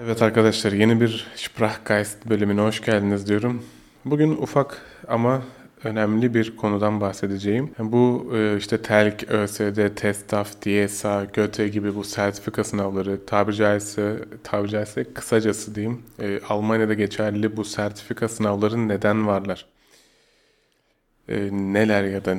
Evet arkadaşlar yeni bir Sprachgeist bölümüne hoş geldiniz diyorum. Bugün ufak ama önemli bir konudan bahsedeceğim. Bu e, işte TELK, ÖSD, TESTAF, DSA, GÖTE gibi bu sertifika sınavları tabiri caizse, tabiri caizse kısacası diyeyim e, Almanya'da geçerli bu sertifika sınavları neden varlar? E, neler ya da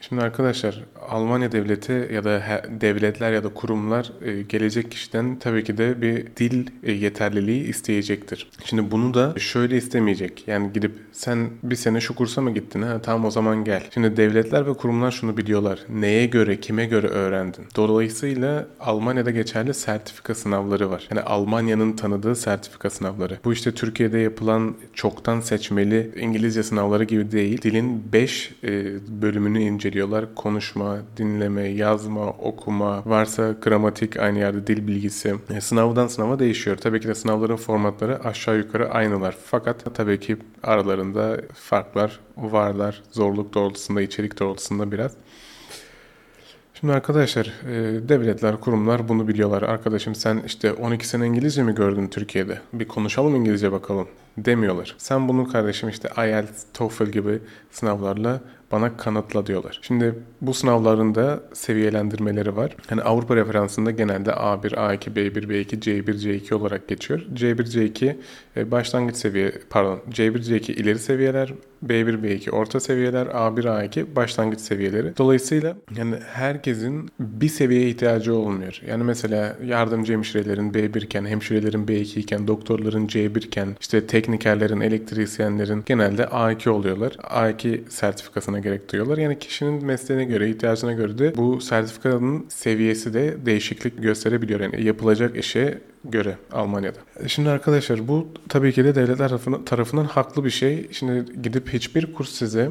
Şimdi arkadaşlar Almanya devleti ya da devletler ya da kurumlar e, gelecek kişiden tabii ki de bir dil e, yeterliliği isteyecektir. Şimdi bunu da şöyle istemeyecek. Yani gidip sen bir sene şu kursa mı gittin? Ha tamam o zaman gel. Şimdi devletler ve kurumlar şunu biliyorlar. Neye göre, kime göre öğrendin? Dolayısıyla Almanya'da geçerli sertifika sınavları var. Yani Almanya'nın tanıdığı sertifika sınavları. Bu işte Türkiye'de yapılan çoktan seçmeli İngilizce sınavları gibi değil. Dilin 5 e, bölümünü inceliyor inceliyorlar. Konuşma, dinleme, yazma, okuma, varsa gramatik aynı yerde dil bilgisi. E, sınavdan sınava değişiyor. Tabii ki de sınavların formatları aşağı yukarı aynılar. Fakat tabii ki aralarında farklar varlar. Zorluk doğrultusunda, içerik doğrultusunda biraz. Şimdi arkadaşlar e, devletler, kurumlar bunu biliyorlar. Arkadaşım sen işte 12 sene İngilizce mi gördün Türkiye'de? Bir konuşalım İngilizce bakalım demiyorlar. Sen bunu kardeşim işte IELTS, TOEFL gibi sınavlarla bana kanıtla diyorlar. Şimdi bu sınavların da seviyelendirmeleri var. Hani Avrupa referansında genelde A1, A2, B1, B2, C1, C2 olarak geçiyor. C1, C2 e, başlangıç seviye, pardon C1, C2 ileri seviyeler, B1, B2 orta seviyeler, A1, A2 başlangıç seviyeleri. Dolayısıyla yani herkesin bir seviyeye ihtiyacı olmuyor. Yani mesela yardımcı hemşirelerin B1 iken, hemşirelerin B2 iken, doktorların C1 iken, işte teknikerlerin, elektrikyenlerin genelde A2 oluyorlar. A2 sertifikasına gerek duyuyorlar. Yani kişinin mesleğine göre, ihtiyacına göre de bu sertifikanın seviyesi de değişiklik gösterebiliyor. Yani yapılacak işe göre Almanya'da. Şimdi arkadaşlar bu tabii ki de devletler tarafından, tarafından haklı bir şey. Şimdi gidip hiçbir kurs size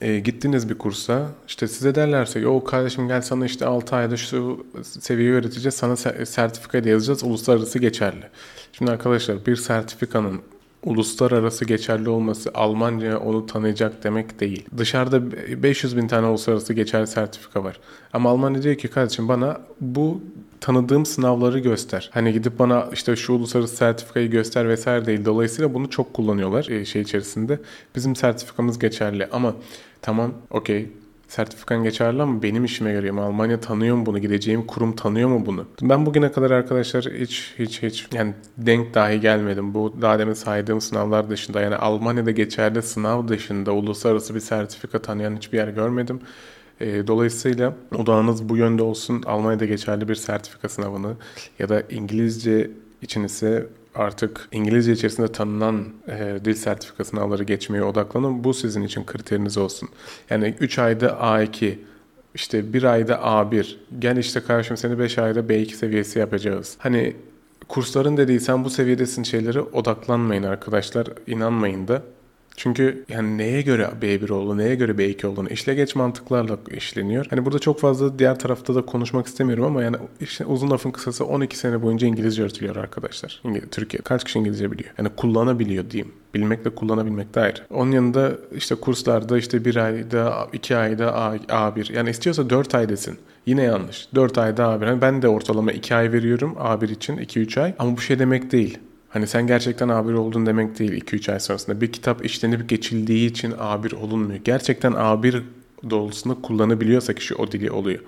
e, gittiniz bir kursa işte size derlerse o kardeşim gel sana işte 6 ayda şu seviyeyi öğreteceğiz sana sertifika yazacağız uluslararası geçerli. Şimdi arkadaşlar bir sertifikanın uluslararası geçerli olması Almanya onu tanıyacak demek değil. Dışarıda 500 bin tane uluslararası geçerli sertifika var. Ama Almanya diyor ki kardeşim bana bu tanıdığım sınavları göster. Hani gidip bana işte şu uluslararası sertifikayı göster vesaire değil. Dolayısıyla bunu çok kullanıyorlar e, şey içerisinde. Bizim sertifikamız geçerli ama tamam okey sertifikan geçerli ama benim işime yarıyor mu? Almanya tanıyor mu bunu? Gideceğim kurum tanıyor mu bunu? Ben bugüne kadar arkadaşlar hiç hiç hiç yani denk dahi gelmedim. Bu daha demin saydığım sınavlar dışında yani Almanya'da geçerli sınav dışında uluslararası bir sertifika tanıyan hiçbir yer görmedim. E, dolayısıyla odağınız bu yönde olsun. Almanya'da geçerli bir sertifika sınavını ya da İngilizce için ise artık İngilizce içerisinde tanınan e, dil sertifika sınavları geçmeye odaklanın. Bu sizin için kriteriniz olsun. Yani 3 ayda A2, işte 1 ayda A1, gel işte karşım seni 5 ayda B2 seviyesi yapacağız. Hani kursların dediği sen bu seviyedesin şeylere odaklanmayın arkadaşlar. İnanmayın da. Çünkü yani neye göre B1 olduğunu, neye göre B2 olduğunu işlegeç mantıklarla işleniyor. Hani burada çok fazla diğer tarafta da konuşmak istemiyorum ama yani işte uzun lafın kısası 12 sene boyunca İngilizce öğretiliyor arkadaşlar. Türkiye kaç kişi İngilizce biliyor? Yani kullanabiliyor diyeyim. Bilmekle kullanabilimek de ayrı. Onun yanında işte kurslarda işte bir ayda, iki ayda A, A1. Yani istiyorsa 4 ay desin. Yine yanlış. 4 ayda A1. Yani ben de ortalama 2 ay veriyorum A1 için 2-3 ay. Ama bu şey demek değil. Hani sen gerçekten A1 oldun demek değil 2-3 ay sonrasında. Bir kitap işlenip geçildiği için A1 olunmuyor. Gerçekten A1 doğrultusunda kullanabiliyorsa kişi o dili oluyor.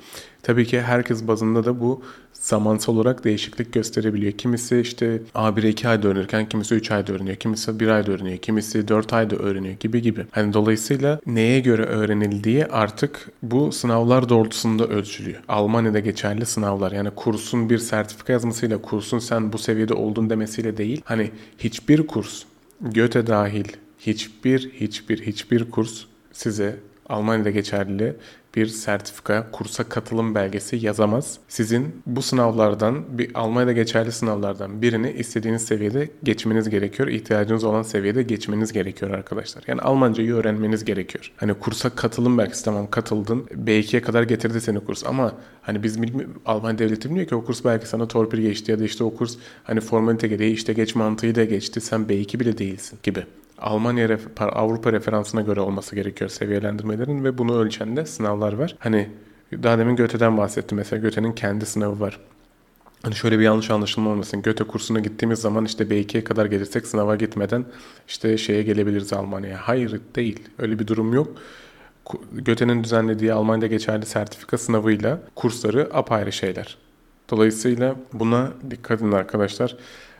Tabii ki herkes bazında da bu zamansal olarak değişiklik gösterebiliyor. Kimisi işte A1'e 2 ayda öğrenirken kimisi 3 ayda öğreniyor. Kimisi 1 ayda öğreniyor. Kimisi 4 ayda öğreniyor gibi gibi. Hani dolayısıyla neye göre öğrenildiği artık bu sınavlar doğrultusunda ölçülüyor. Almanya'da geçerli sınavlar. Yani kursun bir sertifika yazmasıyla kursun sen bu seviyede oldun demesiyle değil. Hani hiçbir kurs Göte dahil hiçbir hiçbir hiçbir kurs size Almanya'da geçerli bir sertifika, kursa katılım belgesi yazamaz. Sizin bu sınavlardan, bir Almanya'da geçerli sınavlardan birini istediğiniz seviyede geçmeniz gerekiyor. İhtiyacınız olan seviyede geçmeniz gerekiyor arkadaşlar. Yani Almancayı öğrenmeniz gerekiyor. Hani kursa katılım belgesi tamam katıldın. B2'ye kadar getirdi seni kurs ama hani biz Almanya devleti bilmiyor ki o kurs belki sana torpil geçti ya da işte o kurs hani formalite gereği işte geç mantığı da geçti. Sen B2 bile değilsin gibi. Almanya Avrupa referansına göre olması gerekiyor seviyelendirmelerin ve bunu ölçen de sınavlar var. Hani daha demin Göte'den bahsettim mesela Göte'nin kendi sınavı var. Hani şöyle bir yanlış anlaşılma olmasın. Göte kursuna gittiğimiz zaman işte B2'ye kadar gelirsek sınava gitmeden işte şeye gelebiliriz Almanya'ya. Hayır değil. Öyle bir durum yok. Göte'nin düzenlediği Almanya'da geçerli sertifika sınavıyla kursları apayrı şeyler. Dolayısıyla buna dikkat edin arkadaşlar.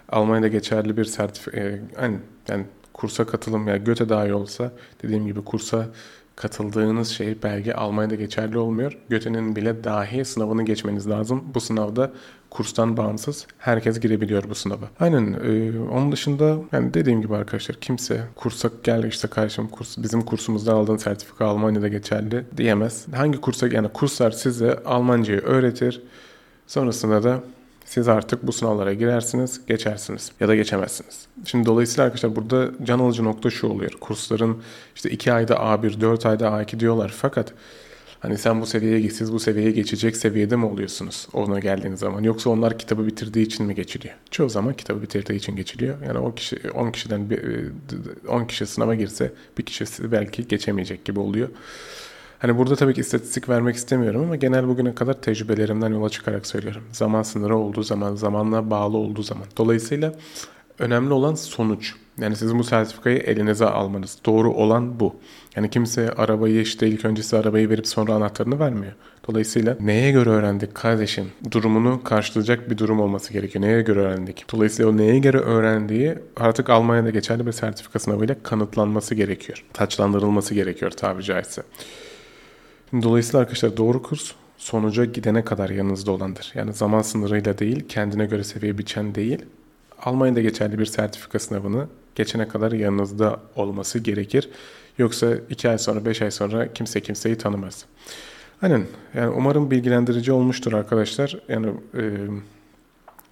Almanya'da geçerli bir sertifika e, yani, yani kursa katılım ya yani Göte dahi olsa dediğim gibi kursa katıldığınız şey belge Almanya'da geçerli olmuyor. Göte'nin bile dahi sınavını geçmeniz lazım. Bu sınavda kurstan bağımsız herkes girebiliyor bu sınava. Aynen e, onun dışında yani dediğim gibi arkadaşlar kimse kursa gel işte karşım kurs bizim kursumuzdan aldığın sertifika Almanya'da geçerli diyemez. Hangi kursa yani kurslar size Almancayı öğretir. Sonrasında da siz artık bu sınavlara girersiniz, geçersiniz ya da geçemezsiniz. Şimdi dolayısıyla arkadaşlar burada can alıcı nokta şu oluyor. Kursların işte 2 ayda A1, 4 ayda A2 diyorlar fakat hani sen bu seviyeye siz bu seviyeye geçecek seviyede mi oluyorsunuz ona geldiğiniz zaman yoksa onlar kitabı bitirdiği için mi geçiliyor? Çoğu zaman kitabı bitirdiği için geçiliyor. Yani o kişi 10 kişiden 10 kişi sınava girse bir kişisi belki geçemeyecek gibi oluyor. Hani burada tabii ki istatistik vermek istemiyorum ama genel bugüne kadar tecrübelerimden yola çıkarak söylüyorum. Zaman sınırı olduğu zaman, zamanla bağlı olduğu zaman. Dolayısıyla önemli olan sonuç. Yani sizin bu sertifikayı elinize almanız. Doğru olan bu. Yani kimse arabayı işte ilk öncesi arabayı verip sonra anahtarını vermiyor. Dolayısıyla neye göre öğrendik kardeşim? Durumunu karşılayacak bir durum olması gerekiyor. Neye göre öğrendik? Dolayısıyla o neye göre öğrendiği artık Almanya'da geçerli bir sertifika sınavıyla kanıtlanması gerekiyor. Taçlandırılması gerekiyor tabiri caizse. Dolayısıyla arkadaşlar doğru kurs sonuca gidene kadar yanınızda olandır. Yani zaman sınırıyla değil, kendine göre seviye biçen değil. Almanya'da geçerli bir sertifika sınavını geçene kadar yanınızda olması gerekir. Yoksa 2 ay sonra, 5 ay sonra kimse kimseyi tanımaz. Aynen. Yani umarım bilgilendirici olmuştur arkadaşlar. Yani e,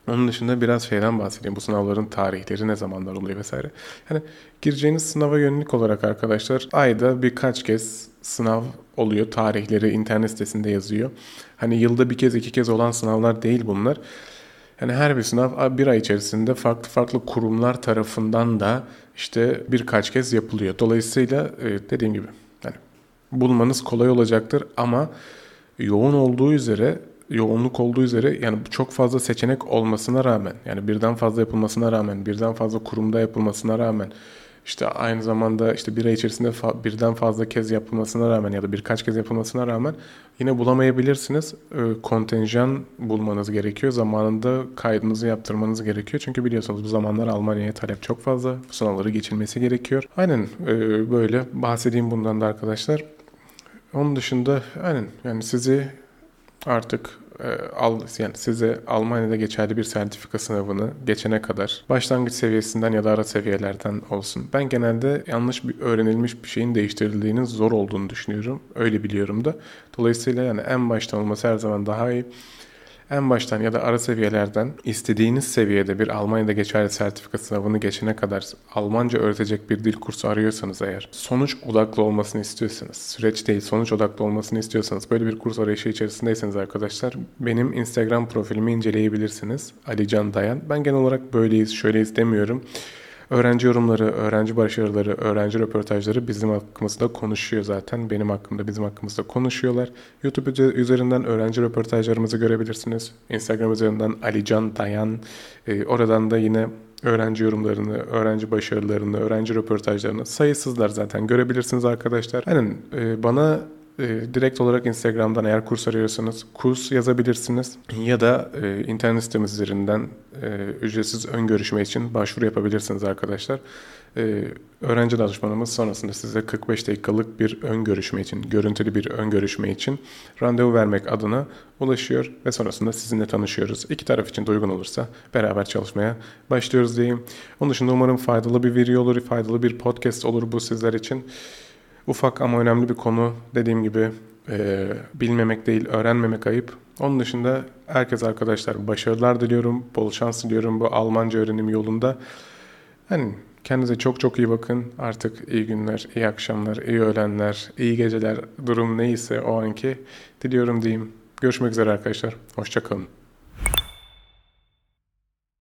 onun dışında biraz şeyden bahsedeyim. Bu sınavların tarihleri ne zamanlar oluyor vesaire. Yani gireceğiniz sınava yönelik olarak arkadaşlar ayda birkaç kez sınav oluyor. Tarihleri internet sitesinde yazıyor. Hani yılda bir kez iki kez olan sınavlar değil bunlar. Yani her bir sınav bir ay içerisinde farklı farklı kurumlar tarafından da işte birkaç kez yapılıyor. Dolayısıyla e, dediğim gibi yani bulmanız kolay olacaktır ama yoğun olduğu üzere yoğunluk olduğu üzere yani çok fazla seçenek olmasına rağmen yani birden fazla yapılmasına rağmen birden fazla kurumda yapılmasına rağmen işte aynı zamanda işte bir ay içerisinde fa- birden fazla kez yapılmasına rağmen ya da birkaç kez yapılmasına rağmen yine bulamayabilirsiniz. E, kontenjan bulmanız gerekiyor. Zamanında kaydınızı yaptırmanız gerekiyor. Çünkü biliyorsunuz bu zamanlar Almanya'ya talep çok fazla. Bu sınavları geçilmesi gerekiyor. Aynen e, böyle bahsedeyim bundan da arkadaşlar. Onun dışında aynen yani sizi artık e, al, yani size Almanya'da geçerli bir sertifika sınavını geçene kadar başlangıç seviyesinden ya da ara seviyelerden olsun. Ben genelde yanlış bir öğrenilmiş bir şeyin değiştirildiğinin zor olduğunu düşünüyorum. Öyle biliyorum da. Dolayısıyla yani en baştan olması her zaman daha iyi en baştan ya da ara seviyelerden istediğiniz seviyede bir Almanya'da geçerli sertifika sınavını geçene kadar Almanca öğretecek bir dil kursu arıyorsanız eğer, sonuç odaklı olmasını istiyorsanız, süreç değil sonuç odaklı olmasını istiyorsanız, böyle bir kurs arayışı içerisindeyseniz arkadaşlar benim Instagram profilimi inceleyebilirsiniz. Ali Can Dayan. Ben genel olarak böyleyiz, şöyleyiz demiyorum. Öğrenci yorumları, öğrenci başarıları, öğrenci röportajları bizim hakkımızda konuşuyor zaten. Benim hakkımda, bizim hakkımızda konuşuyorlar. YouTube üzerinden öğrenci röportajlarımızı görebilirsiniz. Instagram üzerinden Alican Dayan. E, oradan da yine öğrenci yorumlarını, öğrenci başarılarını, öğrenci röportajlarını sayısızlar zaten görebilirsiniz arkadaşlar. Aynen e, bana e, direkt olarak Instagram'dan eğer kurs arıyorsanız kurs yazabilirsiniz ya da e, internet sitemiz üzerinden e, ücretsiz ön görüşme için başvuru yapabilirsiniz arkadaşlar. E, öğrenci danışmanımız sonrasında size 45 dakikalık bir ön görüşme için, görüntülü bir ön görüşme için randevu vermek adına ulaşıyor ve sonrasında sizinle tanışıyoruz. İki taraf için de uygun olursa beraber çalışmaya başlıyoruz diyeyim. Onun dışında umarım faydalı bir video olur, faydalı bir podcast olur bu sizler için. Ufak ama önemli bir konu. Dediğim gibi e, bilmemek değil, öğrenmemek ayıp. Onun dışında herkes arkadaşlar başarılar diliyorum, bol şans diliyorum bu Almanca öğrenim yolunda. Yani kendinize çok çok iyi bakın. Artık iyi günler, iyi akşamlar, iyi öğlenler, iyi geceler, durum neyse o anki diliyorum diyeyim. Görüşmek üzere arkadaşlar. Hoşçakalın.